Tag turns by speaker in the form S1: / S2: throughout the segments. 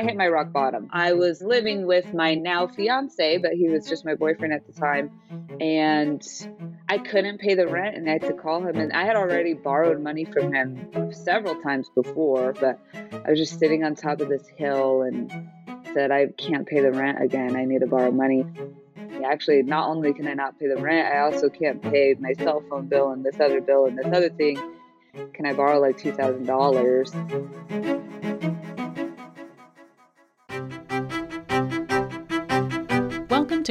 S1: I hit my rock bottom. I was living with my now fiance, but he was just my boyfriend at the time. And I couldn't pay the rent and I had to call him. And I had already borrowed money from him several times before, but I was just sitting on top of this hill and said, I can't pay the rent again. I need to borrow money. Actually, not only can I not pay the rent, I also can't pay my cell phone bill and this other bill and this other thing. Can I borrow like
S2: $2,000?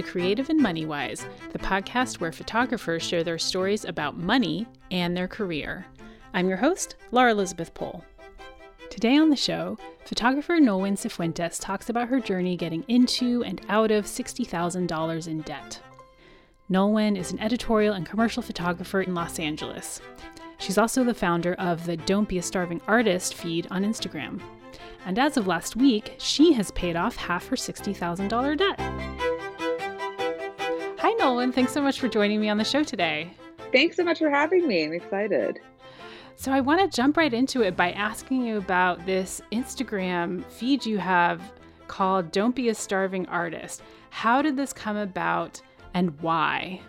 S2: To Creative and Money Wise, the podcast where photographers share their stories about money and their career. I'm your host, Laura Elizabeth Pohl. Today on the show, photographer Nolwenn Cifuentes talks about her journey getting into and out of $60,000 in debt. Nolwenn is an editorial and commercial photographer in Los Angeles. She's also the founder of the Don't Be a Starving Artist feed on Instagram. And as of last week, she has paid off half her $60,000 debt. Hi, Nolwenn. Thanks so much for joining me on the show today.
S1: Thanks so much for having me. I'm excited.
S2: So I want to jump right into it by asking you about this Instagram feed you have called Don't Be a Starving Artist. How did this come about and why?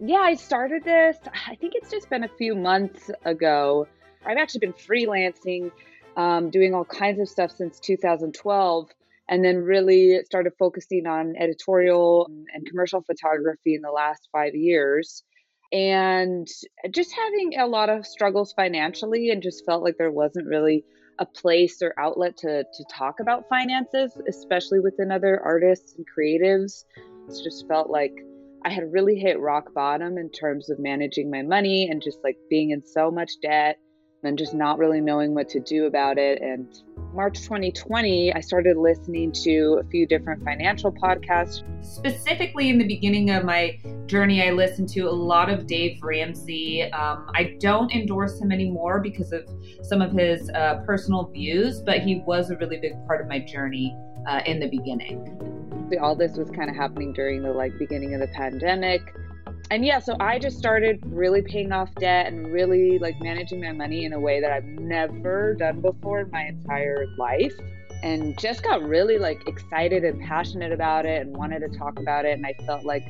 S1: Yeah, I started this, I think it's just been a few months ago. I've actually been freelancing, um, doing all kinds of stuff since 2012 and then really started focusing on editorial and commercial photography in the last five years and just having a lot of struggles financially and just felt like there wasn't really a place or outlet to, to talk about finances, especially within other artists and creatives. It's just felt like I had really hit rock bottom in terms of managing my money and just like being in so much debt and just not really knowing what to do about it. And March 2020, I started listening to a few different financial podcasts.
S3: Specifically, in the beginning of my journey, I listened to a lot of Dave Ramsey. Um, I don't endorse him anymore because of some of his uh, personal views, but he was a really big part of my journey uh, in the beginning.
S1: All this was kind of happening during the like beginning of the pandemic and yeah, so I just started really paying off debt and really like managing my money in a way that I've never done before in my entire life. And just got really like excited and passionate about it and wanted to talk about it. And I felt like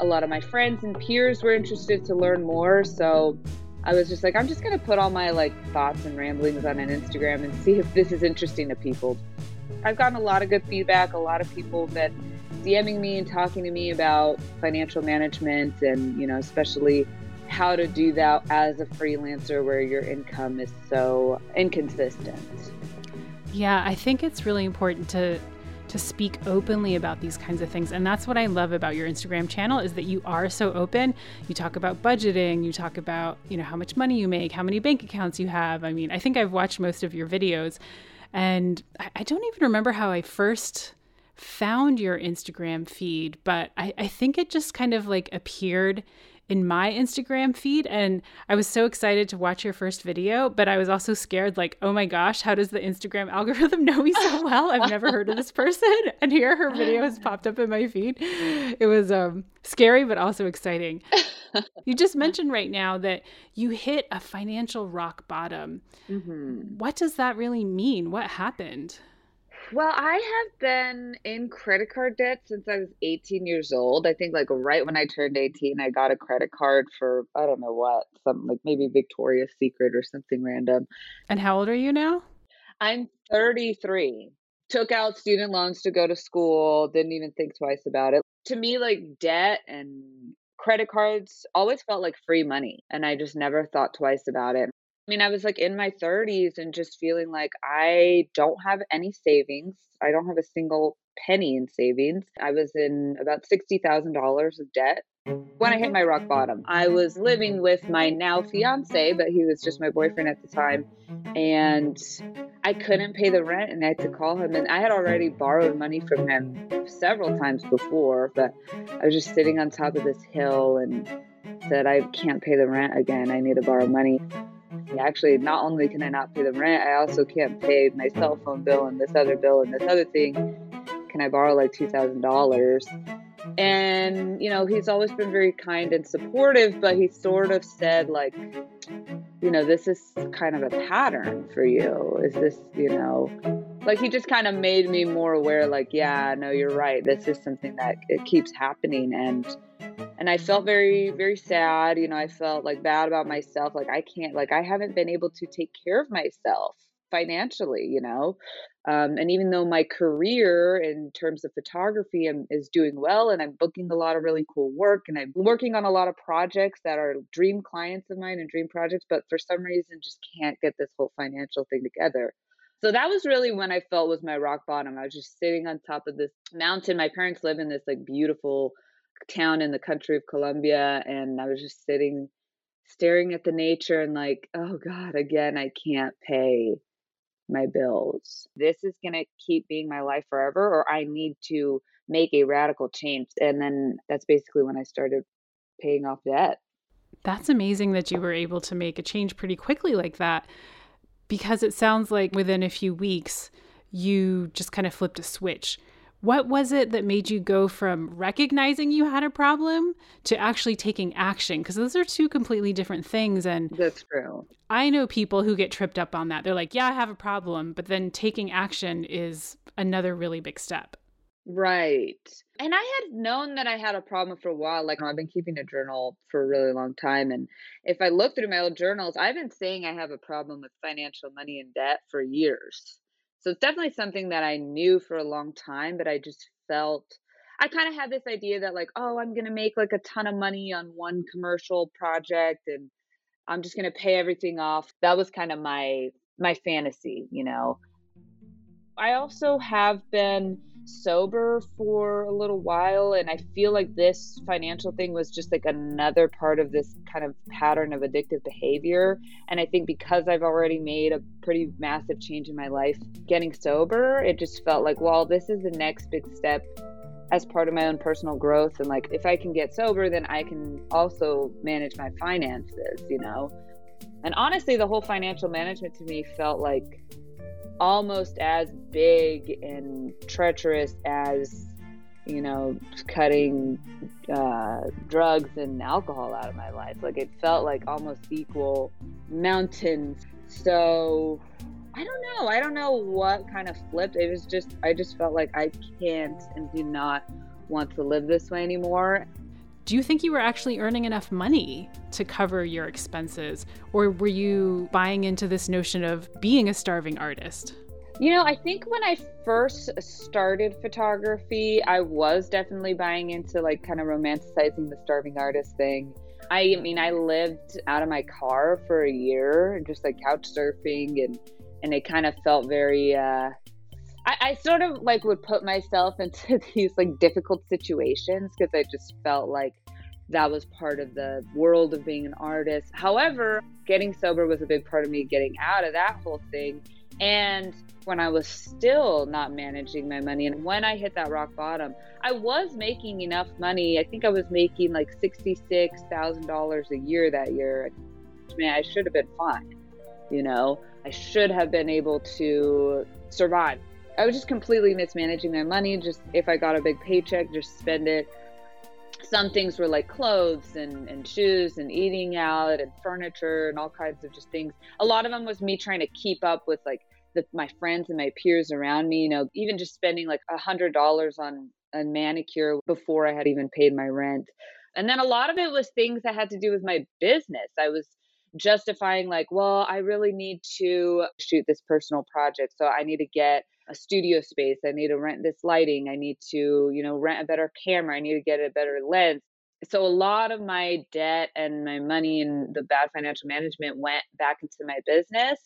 S1: a lot of my friends and peers were interested to learn more. So I was just like, I'm just going to put all my like thoughts and ramblings on an Instagram and see if this is interesting to people. I've gotten a lot of good feedback, a lot of people that DMing me and talking to me about financial management and, you know, especially how to do that as a freelancer where your income is so inconsistent.
S2: Yeah, I think it's really important to to speak openly about these kinds of things. And that's what I love about your Instagram channel is that you are so open. You talk about budgeting, you talk about, you know, how much money you make, how many bank accounts you have. I mean, I think I've watched most of your videos and I, I don't even remember how I first found your Instagram feed, but I, I think it just kind of like appeared in my Instagram feed. And I was so excited to watch your first video, but I was also scared like, oh my gosh, how does the Instagram algorithm know me so well? I've never heard of this person. And here her video has popped up in my feed. It was um, scary, but also exciting. you just mentioned right now that you hit a financial rock bottom. Mm-hmm. What does that really mean? What happened?
S1: Well, I have been in credit card debt since I was 18 years old. I think like right when I turned 18, I got a credit card for I don't know what, something like maybe Victoria's Secret or something random.
S2: And how old are you now?
S1: I'm 33. Took out student loans to go to school, didn't even think twice about it. To me like debt and credit cards always felt like free money and I just never thought twice about it. I mean, I was like in my 30s and just feeling like I don't have any savings. I don't have a single penny in savings. I was in about $60,000 of debt when I hit my rock bottom. I was living with my now fiance, but he was just my boyfriend at the time. And I couldn't pay the rent and I had to call him. And I had already borrowed money from him several times before, but I was just sitting on top of this hill and said, I can't pay the rent again. I need to borrow money actually not only can I not pay the rent, I also can't pay my cell phone bill and this other bill and this other thing. Can I borrow like two thousand dollars? And you know, he's always been very kind and supportive, but he sort of said like, you know, this is kind of a pattern for you. Is this, you know, Like he just kind of made me more aware like, yeah, no, you're right. This is something that it keeps happening and and I felt very very sad, you know, I felt like bad about myself like I can't like I haven't been able to take care of myself financially, you know. Um, and even though my career in terms of photography am, is doing well and I'm booking a lot of really cool work and I'm working on a lot of projects that are dream clients of mine and dream projects, but for some reason just can't get this whole financial thing together. So that was really when I felt was my rock bottom. I was just sitting on top of this mountain. My parents live in this like beautiful town in the country of Colombia and I was just sitting staring at the nature and like, oh God, again, I can't pay my bills. This is going to keep being my life forever, or I need to make a radical change. And then that's basically when I started paying off debt.
S2: That's amazing that you were able to make a change pretty quickly like that because it sounds like within a few weeks you just kind of flipped a switch. What was it that made you go from recognizing you had a problem to actually taking action? Because those are two completely different things. And
S1: that's true.
S2: I know people who get tripped up on that. They're like, yeah, I have a problem. But then taking action is another really big step.
S1: Right. And I had known that I had a problem for a while. Like, I've been keeping a journal for a really long time. And if I look through my old journals, I've been saying I have a problem with financial money and debt for years. So it's definitely something that I knew for a long time, but I just felt I kind of had this idea that like, oh, I'm going to make like a ton of money on one commercial project and I'm just going to pay everything off. That was kind of my my fantasy, you know. I also have been sober for a little while and I feel like this financial thing was just like another part of this kind of pattern of addictive behavior. And I think because I've already made a pretty massive change in my life getting sober it just felt like well this is the next big step as part of my own personal growth. And like if I can get sober then I can also manage my finances you know? And honestly the whole financial management to me felt like almost as big and treacherous as you know cutting uh, drugs and alcohol out of my life. Like it felt like almost equal mountains. So i don't know. I don't know what kind of flipped. It was just i just felt like i can't and do not want to live this way anymore
S2: do you think you were actually earning enough money to cover your expenses? Or were you buying into this notion of being a starving artist?
S1: You know, I think when I first started photography, I was definitely buying into like kind of romanticizing the starving artist thing. I, mean, I lived out of my car for a year, just like couch surfing, and and it kind of felt very uh, I, I sort of like would put myself into these like difficult situations because I just felt like that was part of the world of being an artist. However, getting sober was a big part of me getting out of that whole thing. And when I was still not managing my money, and when I hit that rock bottom, I was making enough money. I think I was making like $66,000 a year that year. Man, I should have been fine. You know, I should have been able to survive I was just completely mismanaging my money. Just if I got a big paycheck, just spend it. Some things were like clothes and, and shoes and eating out and furniture and all kinds of just things. A lot of them was me trying to keep up with like the, my friends and my peers around me. You know, even just spending like a hundred dollars on a manicure before I had even paid my rent. And then a lot of it was things that had to do with my business. I was justifying like, well, I really need to shoot this personal project, so I need to get a studio space. I need to rent this lighting. I need to, you know, rent a better camera. I need to get a better lens. So a lot of my debt and my money and the bad financial management went back into my business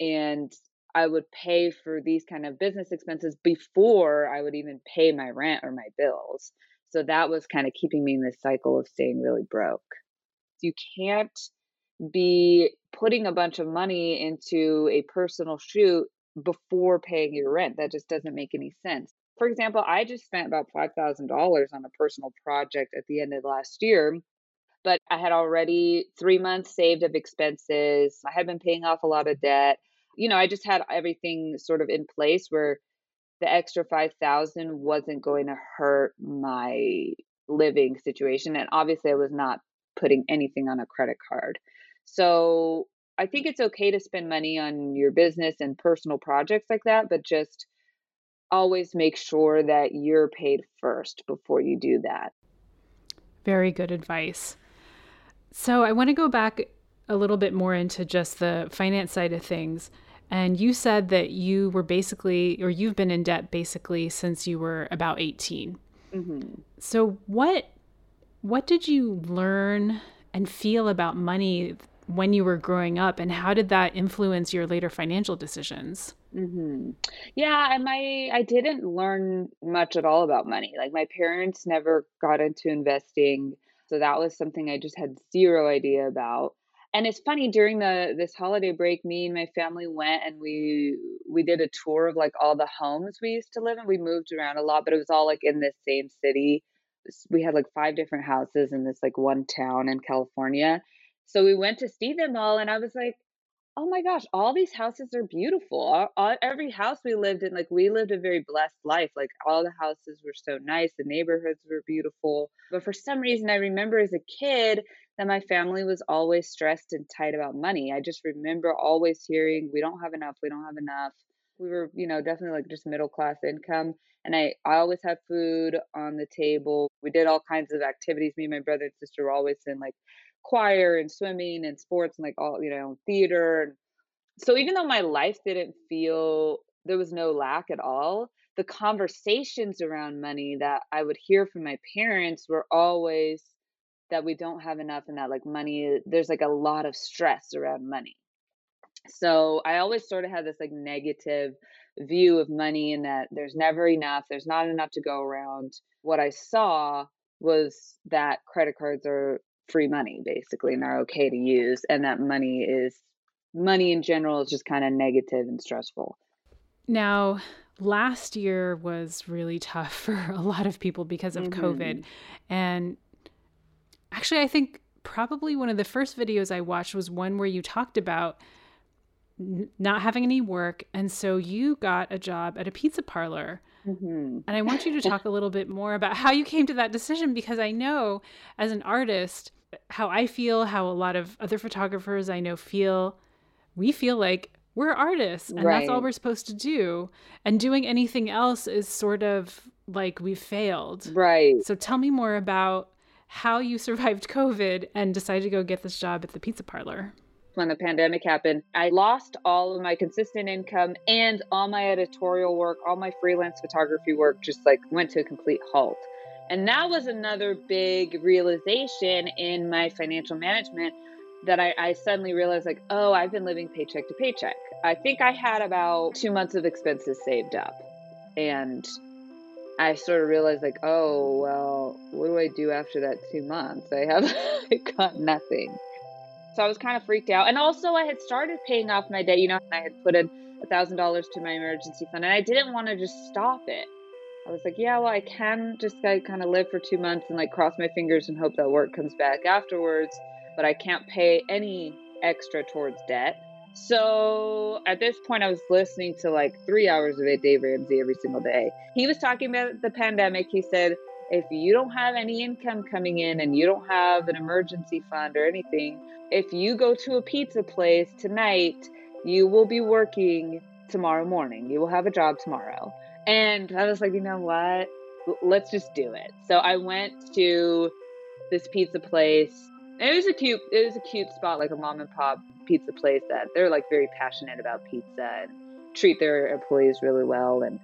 S1: and I would pay for these kind of business expenses before I would even pay my rent or my bills. So that was kind of keeping me in this cycle of staying really broke. You can't be putting a bunch of money into a personal shoot before paying your rent. That just doesn't make any sense. For example, I just spent about $5,000 on a personal project at the end of last year, but I had already three months saved of expenses. I had been paying off a lot of debt. You know, I just had everything sort of in place where the extra 5000 wasn't going to hurt my living situation. And obviously, I was not putting anything on a credit card. So I think it's okay to spend money on your business and personal projects like that, but just always make sure that you're paid first before you do that.
S2: Very good advice. So I want to go back a little bit more into just the finance side of things. And you said that you were basically, or you've been in debt basically since you were about 18. Mm-hmm. So what what did you learn and feel about money when you were growing up, and how did that influence your later financial decisions?
S1: Mm-hmm. Yeah, and my I didn't learn much at all about money. Like my parents never got into investing, so that was something I just had zero idea about. And it's funny during the this holiday break, me and my family went and we we did a tour of like all the homes we used to live in. We moved around a lot, but it was all like in this same city. We had like five different houses in this like one town in California. So we went to see them all, and I was like, oh my gosh, all these houses are beautiful. All, all, every house we lived in, like we lived a very blessed life. Like all the houses were so nice, the neighborhoods were beautiful. But for some reason, I remember as a kid that my family was always stressed and tight about money. I just remember always hearing, we don't have enough, we don't have enough. We were, you know, definitely like just middle class income. And I, I always had food on the table. We did all kinds of activities. Me and my brother and sister were always in like choir and swimming and sports and like all you know theater so even though my life didn't feel there was no lack at all the conversations around money that i would hear from my parents were always that we don't have enough and that like money there's like a lot of stress around money so i always sort of had this like negative view of money and that there's never enough there's not enough to go around what i saw was that credit cards are free money basically and are okay to use and that money is money in general is just kind of negative and stressful
S2: now last year was really tough for a lot of people because of mm-hmm. covid and actually i think probably one of the first videos i watched was one where you talked about not having any work and so you got a job at a pizza parlor Mm-hmm. And I want you to talk a little bit more about how you came to that decision because I know as an artist, how I feel, how a lot of other photographers I know feel. We feel like we're artists and right. that's all we're supposed to do. And doing anything else is sort of like we failed.
S1: Right.
S2: So tell me more about how you survived COVID and decided to go get this job at the pizza parlor
S1: when the pandemic happened, I lost all of my consistent income and all my editorial work, all my freelance photography work just like went to a complete halt. And that was another big realization in my financial management that I, I, suddenly realized like, oh, I've been living paycheck to paycheck. I think I had about two months of expenses saved up. And I sort of realized like, oh, well, what do I do after that two months? I have got nothing. So I was kind of freaked out. And also, I had started paying off my debt. You know, I had put in a thousand dollars to my emergency fund, and I didn't want to just stop it. I was like, yeah, well, I can just like, kind of live for two months and like cross my fingers and hope that work comes back afterwards, but I can't pay any extra towards debt. So at this point, I was listening to like three hours of it, Dave Ramsey every single day. He was talking about the pandemic. He said, if you don't have any income coming in and you don't have an emergency fund or anything, if you go to a pizza place tonight, you will be working tomorrow morning. You will have a job tomorrow. And I was like, you know what? Let's just do it. So I went to this pizza place. It was a cute it was a cute spot, like a mom and pop pizza place that they're like very passionate about pizza and treat their employees really well and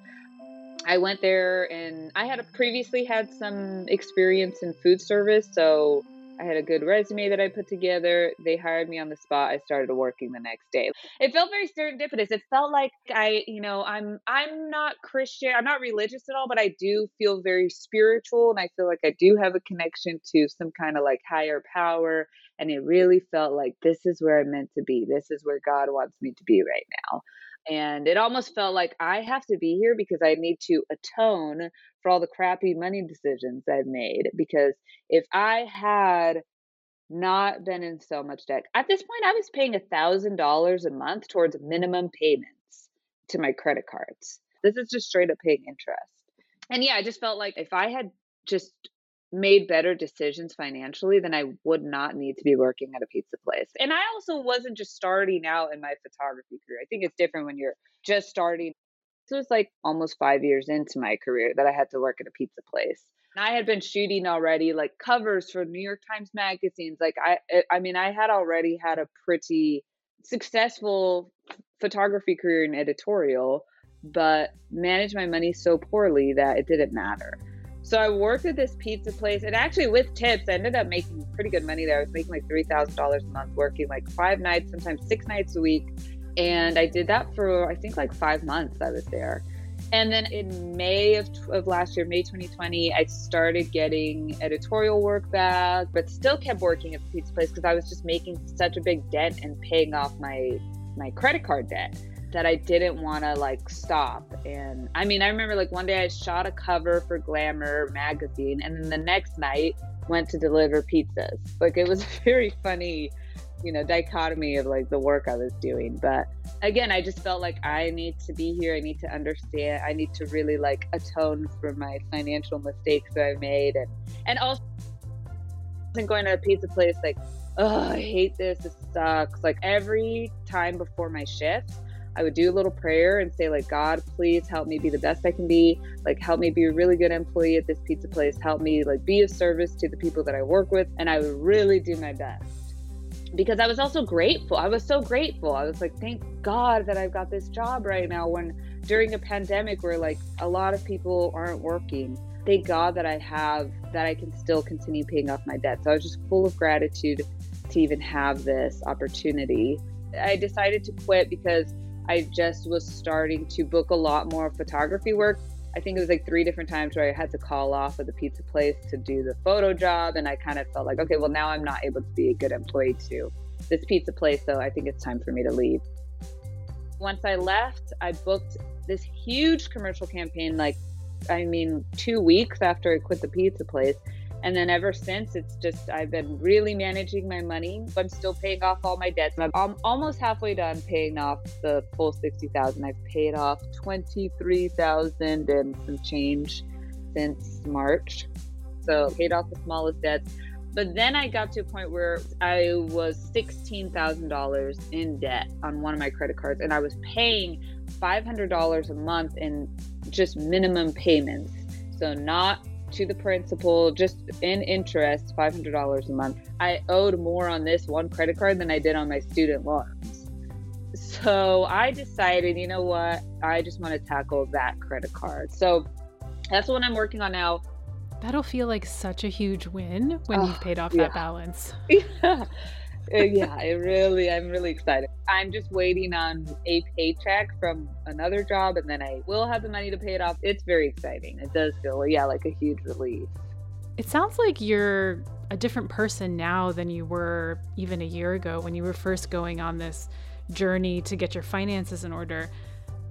S1: I went there and I had previously had some experience in food service, so I had a good resume that I put together. They hired me on the spot. I started working the next day. It felt very serendipitous. It felt like I, you know, I'm I'm not Christian. I'm not religious at all, but I do feel very spiritual and I feel like I do have a connection to some kind of like higher power and it really felt like this is where I'm meant to be. This is where God wants me to be right now. And it almost felt like I have to be here because I need to atone for all the crappy money decisions I've made. Because if I had not been in so much debt, at this point, I was paying a $1,000 a month towards minimum payments to my credit cards. This is just straight up paying interest. And yeah, I just felt like if I had just made better decisions financially, then I would not need to be working at a pizza place. And I also wasn't just starting out in my photography career. I think it's different when you're just starting. So it was like almost five years into my career that I had to work at a pizza place. And I had been shooting already like covers for New York Times magazines. Like I eh, I mean I had already had a pretty successful photography career in editorial, but managed my money so poorly that it didn't matter. So I worked at this pizza place, and actually with tips, I ended up making pretty good money there. I was making like three thousand dollars a month, working like five nights, sometimes six nights a week, and I did that for I think like five months. I was there, and then in May of, of last year, May 2020, I started getting editorial work back, but still kept working at the pizza place because I was just making such a big dent and paying off my my credit card debt that I didn't want to like stop. And I mean, I remember like one day I shot a cover for Glamour magazine, and then the next night went to deliver pizzas. Like it was very funny, you know, dichotomy of like the work I was doing. But again, I just felt like I need to be here. I need to understand. I need to really like atone for my financial mistakes that I made, and and also wasn't going to a pizza place like. Oh, I hate this. This sucks. Like every time before my shift, I would do a little prayer and say, like, God, please help me be the best I can be. Like, help me be a really good employee at this pizza place. Help me, like, be of service to the people that I work with. And I would really do my best because I was also grateful. I was so grateful. I was like, thank God that I've got this job right now when during a pandemic where like a lot of people aren't working. Thank God that I have that I can still continue paying off my debt. So I was just full of gratitude to even have this opportunity. I decided to quit because I just was starting to book a lot more photography work. I think it was like three different times where I had to call off of the pizza place to do the photo job. And I kind of felt like, okay, well, now I'm not able to be a good employee to this pizza place. So I think it's time for me to leave. Once I left, I booked this huge commercial campaign, like, I mean, two weeks after I quit the pizza place. And then ever since, it's just, I've been really managing my money. I'm still paying off all my debts. I'm almost halfway done paying off the full 60000 I've paid off 23000 and some change since March. So paid off the smallest debts. But then I got to a point where I was $16,000 in debt on one of my credit cards, and I was paying $500 a month in just minimum payments. So, not to the principal just in interest $500 a month. I owed more on this one credit card than i did on my student loans. So i decided you know what? I just want to tackle that credit card. So that's what i'm working on now.
S2: That'll feel like such a huge win when oh, you've paid off yeah. that balance.
S1: Yeah Uh, yeah, I really, I'm really excited. I'm just waiting on a paycheck from another job, and then I will have the money to pay it off. It's very exciting. It does feel, yeah, like a huge relief.
S2: It sounds like you're a different person now than you were even a year ago when you were first going on this journey to get your finances in order.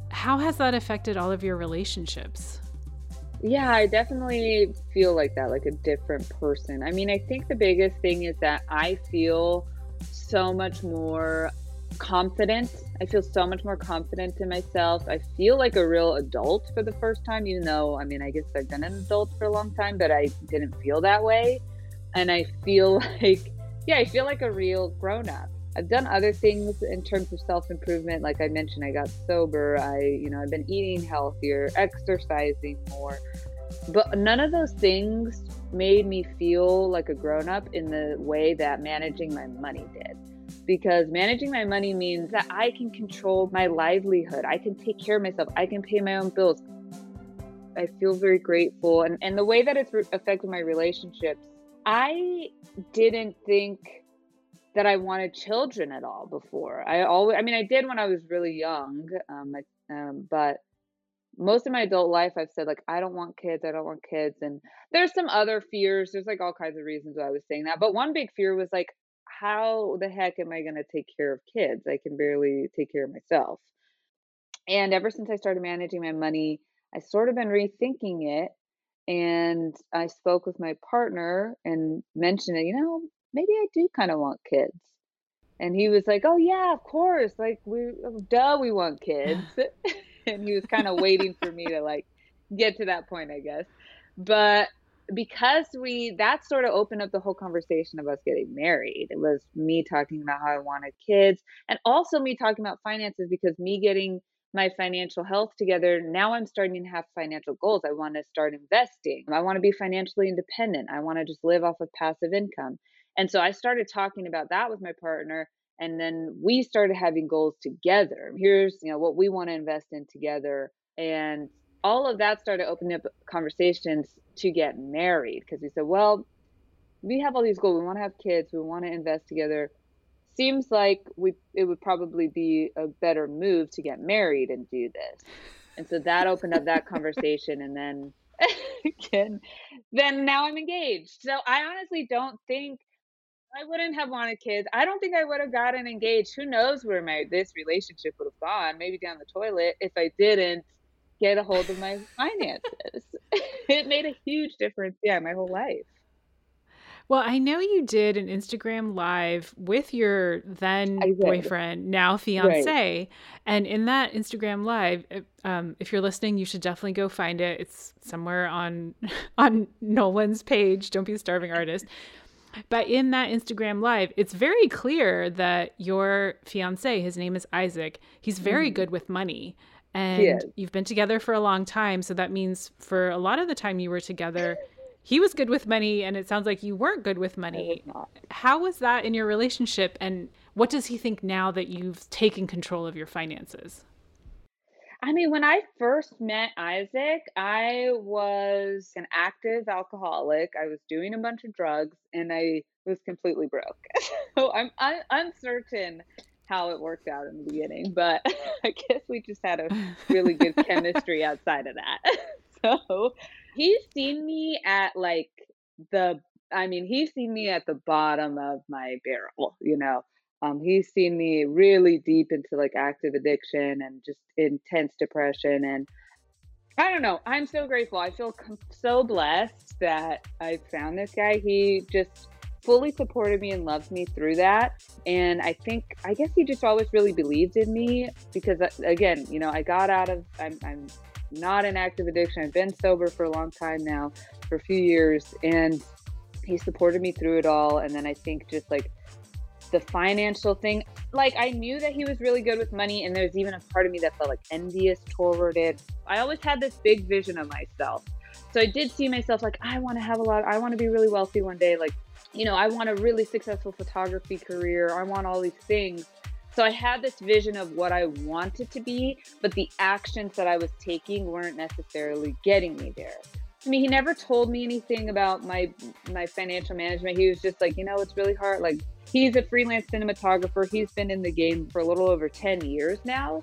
S2: How has that affected all of your relationships?
S1: Yeah, I definitely feel like that, like a different person. I mean, I think the biggest thing is that I feel so much more confident. I feel so much more confident in myself. I feel like a real adult for the first time, even though, I mean, I guess I've been an adult for a long time, but I didn't feel that way. And I feel like, yeah, I feel like a real grown up. I've done other things in terms of self improvement. Like I mentioned, I got sober. I, you know, I've been eating healthier, exercising more. But none of those things made me feel like a grown up in the way that managing my money did. Because managing my money means that I can control my livelihood, I can take care of myself, I can pay my own bills. I feel very grateful. And, and the way that it's affected my relationships, I didn't think that I wanted children at all before. I always, I mean, I did when I was really young, um, um, but most of my adult life I've said like I don't want kids, I don't want kids and there's some other fears. There's like all kinds of reasons why I was saying that. But one big fear was like how the heck am I going to take care of kids? I can barely take care of myself. And ever since I started managing my money, I sort of been rethinking it and I spoke with my partner and mentioned it, you know, maybe I do kind of want kids. And he was like, "Oh yeah, of course. Like we oh, duh we want kids." and he was kind of waiting for me to like get to that point, I guess. But because we that sort of opened up the whole conversation of us getting married. It was me talking about how I wanted kids and also me talking about finances because me getting my financial health together, now I'm starting to have financial goals. I want to start investing. I want to be financially independent. I want to just live off of passive income. And so I started talking about that with my partner and then we started having goals together. Here's, you know, what we want to invest in together and all of that started opening up conversations to get married because we said, well, we have all these goals. We want to have kids. We want to invest together. Seems like we it would probably be a better move to get married and do this. And so that opened up that conversation and then again then now I'm engaged. So I honestly don't think I wouldn't have wanted kids. I don't think I would have gotten engaged. Who knows where my this relationship would have gone? Maybe down the toilet if I didn't get a hold of my finances. it made a huge difference, yeah, my whole life.
S2: Well, I know you did an Instagram live with your then boyfriend, now fiance. Right. And in that Instagram live, um, if you're listening, you should definitely go find it. It's somewhere on on Nolwenn's page. Don't be a starving artist. But in that Instagram live, it's very clear that your fiance, his name is Isaac, he's very mm. good with money. And you've been together for a long time so that means for a lot of the time you were together he was good with money and it sounds like you weren't good with money. How was that in your relationship and what does he think now that you've taken control of your finances
S1: I mean, when I first met Isaac, I was an active alcoholic. I was doing a bunch of drugs and I was completely broke. so I'm un- uncertain how it worked out in the beginning, but I guess we just had a really good chemistry outside of that. so he's seen me at like the, I mean, he's seen me at the bottom of my barrel, you know. Um, he's seen me really deep into like active addiction and just intense depression. And I don't know, I'm so grateful. I feel so blessed that I found this guy. He just, fully supported me and loved me through that. And I think, I guess he just always really believed in me because, uh, again, you know, I got out of, I'm, I'm not in active addiction. I've been sober for a long time now, for a few years. And he supported me through it all. And then I think just like the financial thing, like I knew that he was really good with money. And there's even a part of me that felt like envious toward it. I always had this big vision of myself. So I did see myself like, I want to have a lot, I want to be really wealthy one day. Like, you know, I want a really successful photography career. I want all these things. So I had this vision of what I wanted to be, but the actions that I was taking weren't necessarily getting me there. I mean, he never told me anything about my my financial management. He was just like, you know, it's really hard. Like he's a freelance cinematographer. He's been in the game for a little over 10 years now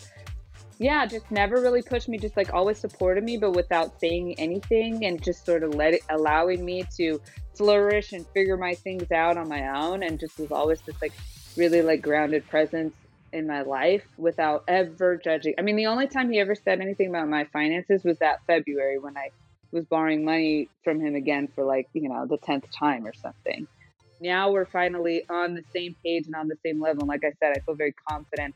S1: yeah, just never really pushed me, just like always supported me, but without saying anything and just sort of let it, allowing me to flourish and figure my things out on my own. And just was always just like really like grounded presence in my life without ever judging. I mean, the only time he ever said anything about my finances was that February when I was borrowing money from him again for like, you know, the 10th time or something. Now we're finally on the same page and on the same level. And like I said, I feel very confident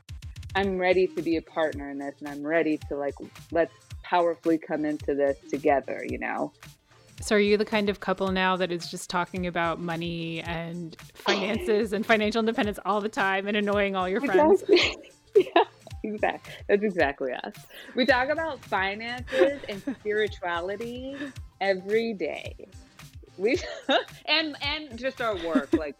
S1: I'm ready to be a partner in this and I'm ready to like let's powerfully come into this together, you know.
S2: So are you the kind of couple now that is just talking about money and finances and financial independence all the time and annoying all your friends?
S1: Exactly. yeah, exactly. That's exactly us. We talk about finances and spirituality every day. We and and just our work like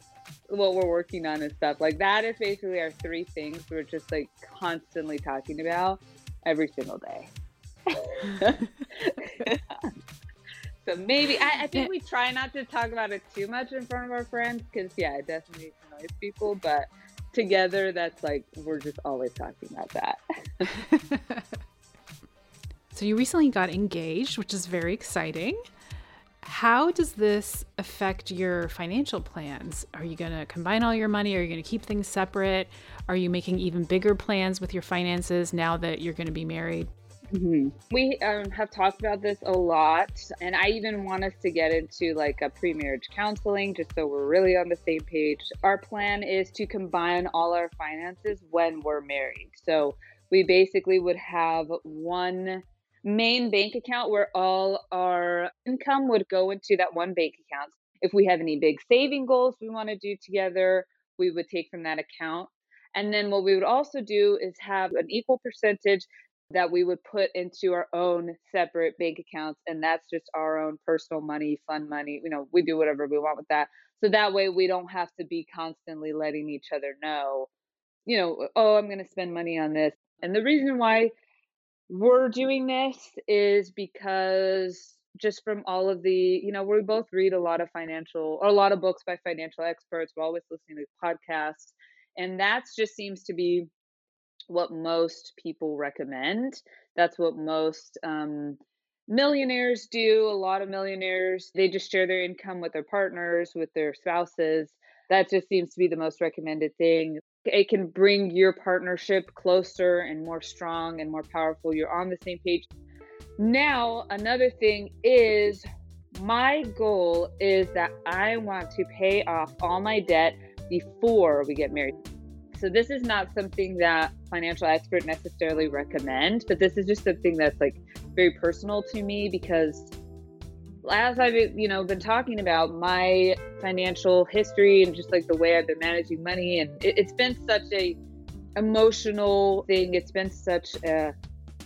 S1: what we're working on and stuff. Like that is basically our three things we're just like constantly talking about every single day. so maybe I, I, think we try not to talk about it too much in front of our friends because yeah, it definitely annoys people. But together, that's like we're just always talking about that.
S2: so you recently got engaged, which is very exciting. How does this affect your financial plans? Are you going to combine all your money? Are you going to keep things separate? Are you making even bigger plans with your finances now that you're going to be married?
S1: Mm-hmm. We um, have talked about this a lot, and I even want us to get into like a pre marriage counseling just so we're really on the same page. Our plan is to combine all our finances when we're married. So we basically would have one main bank account where all our income would go into that one bank account. If we have any big saving goals we want to do together, we would take from that account. And then what we would also do is have an equal percentage that we would put into our own separate bank accounts. And that's just our own personal money, fun money. You know, we do whatever we want with that. So that way we don't have to be constantly letting each other know, you know, oh, I'm going to spend money on this. And the reason why we're doing this is because just from all of the, you know, we both read a lot of financial or a lot of books by financial experts. We're always listening to podcasts. And that just seems to be what most people recommend. That's what most um, millionaires do. A lot of millionaires, they just share their income with their partners, with their spouses. That just seems to be the most recommended thing. It can bring your partnership closer and more strong and more powerful. You're on the same page. Now, another thing is my goal is that I want to pay off all my debt before we get married. So this is not something that financial expert necessarily recommend, but this is just something that's like very personal to me because as I've you know been talking about my financial history and just like the way I've been managing money, and it, has been such a emotional thing. It's been such a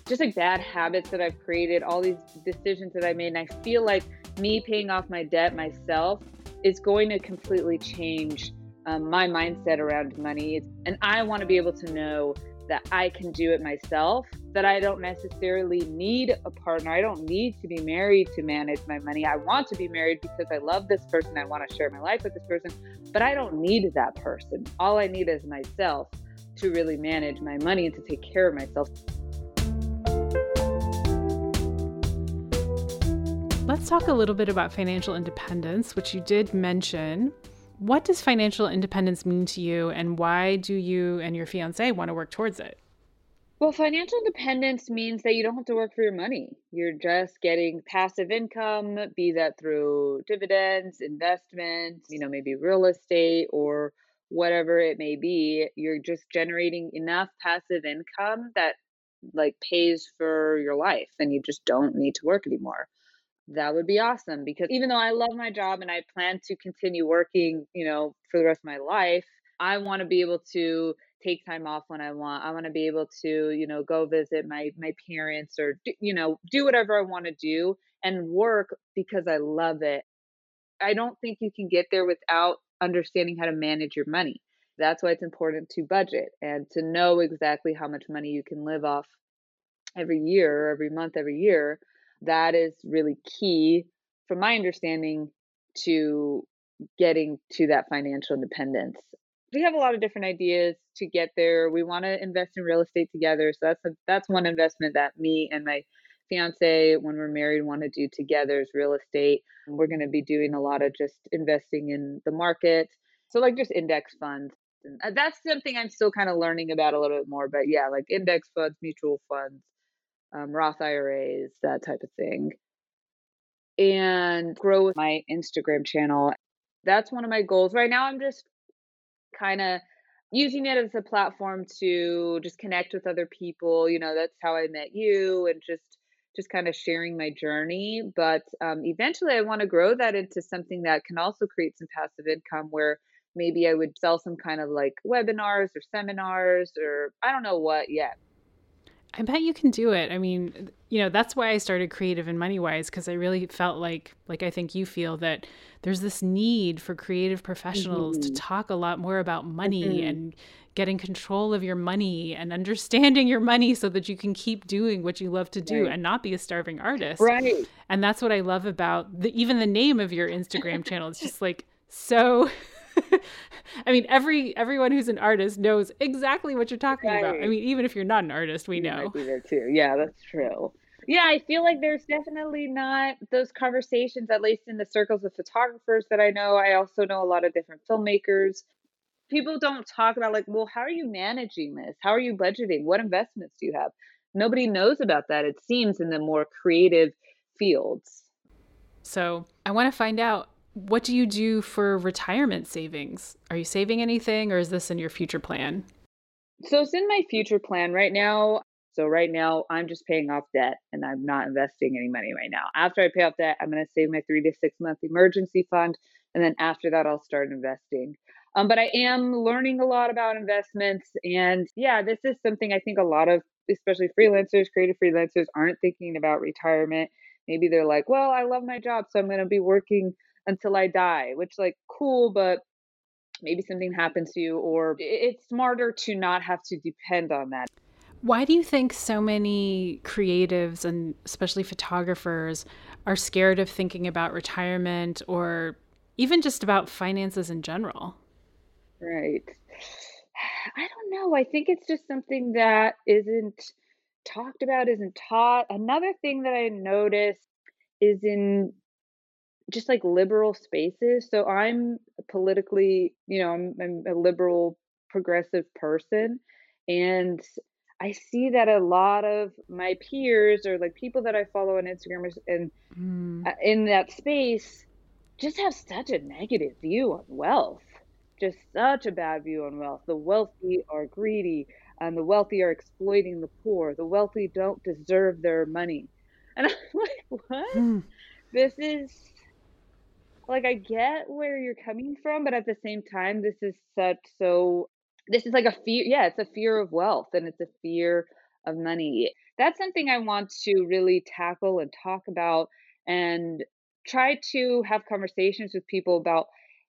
S1: just like bad habits that I've created, all these decisions that I made, and I feel like me paying off my debt myself is going to completely change um, my mindset around money. And I want to be able to know that I can do it myself, that I don't necessarily need a partner. I don't need to be married to manage my money. I want to be married because I love this person. I want to share my life with this person, but I don't need that person. All I need is myself to really manage my money and to take care of myself.
S2: Let's talk a little bit about financial independence, which you did mention. What does financial independence mean to you, and why do you and your fiance want to work towards it?
S1: Well, financial independence means that you don't have to work for your money. You're just getting passive income, be that through dividends, investments, you know, maybe real estate or whatever it may be. You're just generating enough passive income that like pays for your life and you just don't need to work anymore that would be awesome because even though I love my job and I plan to continue working, you know, for the rest of my life, I want to be able to take time off when I want. I want to be able to, you know, go visit my my parents or you know, do whatever I want to do and work because I love it. I don't think you can get there without understanding how to manage your money. That's why it's important to budget and to know exactly how much money you can live off every year, every month, every year that is really key, from my understanding, to getting to that financial independence. We have a lot of different ideas to get there. We want to invest in real estate together, so that's a, that's one investment that me and my fiance, when we're married, want to do together is real estate. We're going to be doing a lot of just investing in the market, so like just index funds. And uh, that's something I'm still kind of learning about a little bit more. But yeah, like index funds, mutual funds, um, Roth IRAs, that type of thing, and grow my Instagram channel. That's one of my goals. Right now, I'm just kind of using it as a platform to just connect with other people. You know, that's how I met you and just just kind of sharing my journey. But um, eventually, I want to grow that into something that can also create some passive income where maybe I would sell some kind of like webinars or seminars or I don't know what yet.
S2: I bet you can do it. I mean, you know, that's why I started Creative and Money Wise because I really felt like, like I think you feel that there's this need for creative professionals mm-hmm. to talk a lot more about money mm-hmm. and getting control of your money and understanding your money so that you can keep doing what you love to do right. and not be a starving artist.
S1: Right.
S2: And that's what I love about the, even the name of your Instagram channel. It's just like so I mean, every everyone who's an artist knows exactly what you're talking right. about. I mean, even if you're not an artist, we
S1: you
S2: know.
S1: Might be there too. Yeah, that's true. Yeah, I feel like there's definitely not those conversations, at least in the circles of photographers that I know. I also know a lot of different filmmakers. People don't talk about like, well, how are you managing this? How are you budgeting? What investments do you have? Nobody knows about that. It seems in the more creative fields.
S2: So I want to find out what do you do for retirement savings? Are you saving anything or is this in your future plan?
S1: So it's in my future plan right now. So right now, I'm just paying off debt and I'm not investing any money right now. After I pay off debt, I'm going to save my three to six month emergency fund. And then after that, I'll start investing. Um, but I am learning a lot about investments. And yeah, this is something I think a lot of, especially freelancers, creative freelancers, aren't thinking about retirement. Maybe they're like, well, I love my job, so I'm going to be working until I die, which, like, cool, but maybe something happens to you, or it's smarter to not have to depend on that.
S2: Why do you think so many creatives and especially photographers are scared of thinking about retirement or even just about finances in general?
S1: Right. I don't know. I think it's just something that isn't talked about, isn't taught. Another thing that I noticed is in just like liberal spaces. So I'm politically, you know, I'm, I'm a liberal progressive person. And I see that a lot of my peers or like people that I follow on Instagram and mm. in that space just have such a negative view on wealth. Just such a bad view on wealth. The wealthy are greedy and the wealthy are exploiting the poor. The wealthy don't deserve their money. And I'm like, what? Mm. This is like I get where you're coming from, but at the same time, this is such so this is like a fear yeah it's a fear of wealth and it's a fear of money. That's something i want to really tackle and talk about and try to have conversations with people about.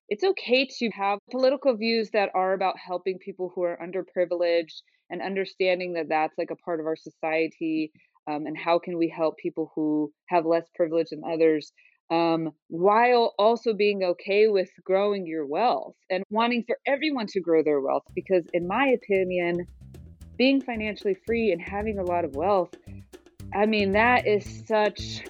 S1: It's okay to have political views that are about helping people who are underprivileged and understanding that that's like a part of our society um, and how can we help people who have less privilege than others um, while also being okay with growing your wealth and wanting for everyone to grow their wealth. Because, in my opinion, being financially free and having a lot of wealth, I mean, that is such.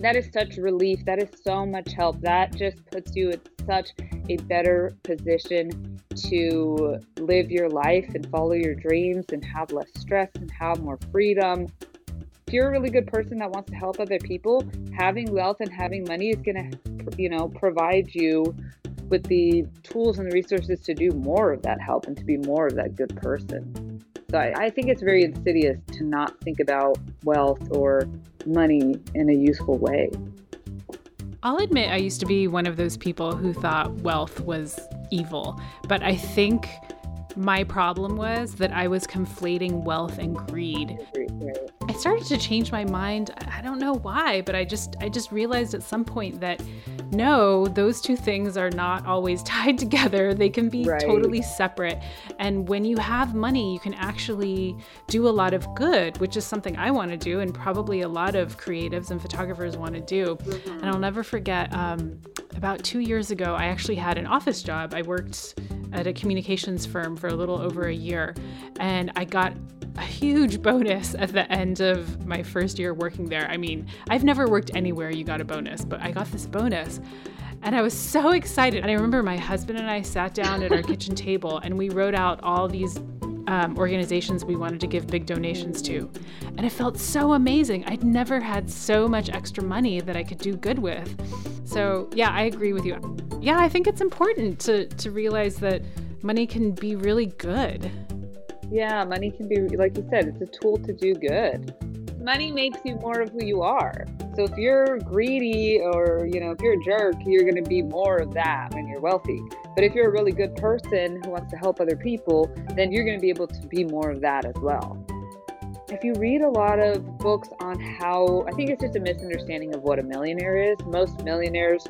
S1: That is such relief. That is so much help. That just puts you in such a better position to live your life and follow your dreams and have less stress and have more freedom if you're a really good person that wants to help other people, having wealth and having money is going to, you know, provide you with the tools and the resources to do more of that help and to be more of that good person. So I, I think it's very insidious to not think about wealth or money in a useful way.
S2: I'll admit I used to be one of those people who thought wealth was evil, but I think my problem was that I was conflating wealth and greed. I started to change my mind. I don't know why, but I just I just realized at some point that no, those two things are not always tied together. They can be right. totally separate. And when you have money, you can actually do a lot of good, which is something I want to do, and probably a lot of creatives and photographers want to do. Mm-hmm. And I'll never forget um, about two years ago, I actually had an office job. I worked at a communications firm for a little over a year, and I got a huge bonus at the end of my first year working there. I mean, I've never worked anywhere you got a bonus, but I got this bonus. And I was so excited. And I remember my husband and I sat down at our kitchen table and we wrote out all these um, organizations we wanted to give big donations to. And it felt so amazing. I'd never had so much extra money that I could do good with. So, yeah, I agree with you. Yeah, I think it's important to, to realize that money can be really good.
S1: Yeah, money can be, like you said, it's a tool to do good. Money makes you more of who you are. So if you're greedy or, you know, if you're a jerk, you're going to be more of that when you're wealthy. But if you're a really good person who wants to help other people, then you're going to be able to be more of that as well. If you read a lot of books on how, I think it's just a misunderstanding of what a millionaire is. Most millionaires,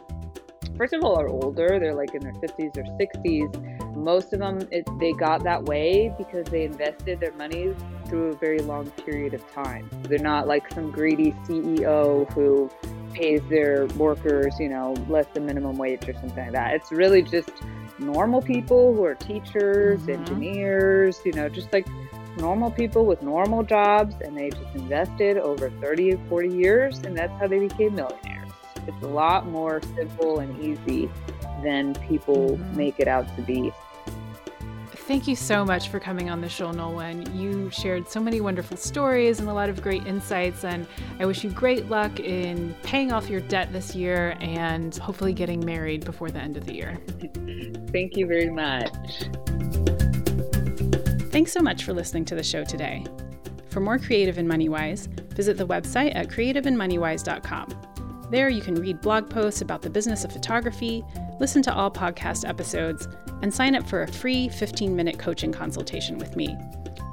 S1: first of all, are older, they're like in their 50s or 60s most of them it, they got that way because they invested their money through a very long period of time they're not like some greedy ceo who pays their workers you know less than minimum wage or something like that it's really just normal people who are teachers mm-hmm. engineers you know just like normal people with normal jobs and they just invested over 30 or 40 years and that's how they became millionaires it's a lot more simple and easy than people mm-hmm. make it out to be
S2: Thank you so much for coming on the show, Nolwenn. You shared so many wonderful stories and a lot of great insights, and I wish you great luck in paying off your debt this year and hopefully getting married before the end of the year.
S1: Thank you very much.
S2: Thanks so much for listening to the show today. For more Creative and Moneywise, visit the website at creativeandmoneywise.com. There you can read blog posts about the business of photography, listen to all podcast episodes, and sign up for a free 15 minute coaching consultation with me.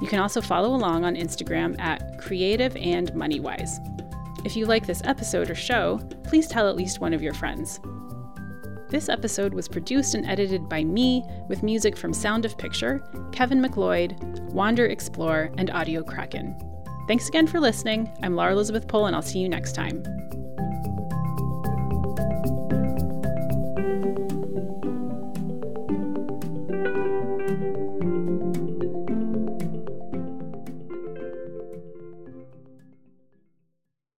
S2: You can also follow along on Instagram at Creative and Moneywise. If you like this episode or show, please tell at least one of your friends. This episode was produced and edited by me with music from Sound of Picture, Kevin MacLeod, Wander Explore, and Audio Kraken. Thanks again for listening. I'm Laura Elizabeth Pohl, and I'll see you next time.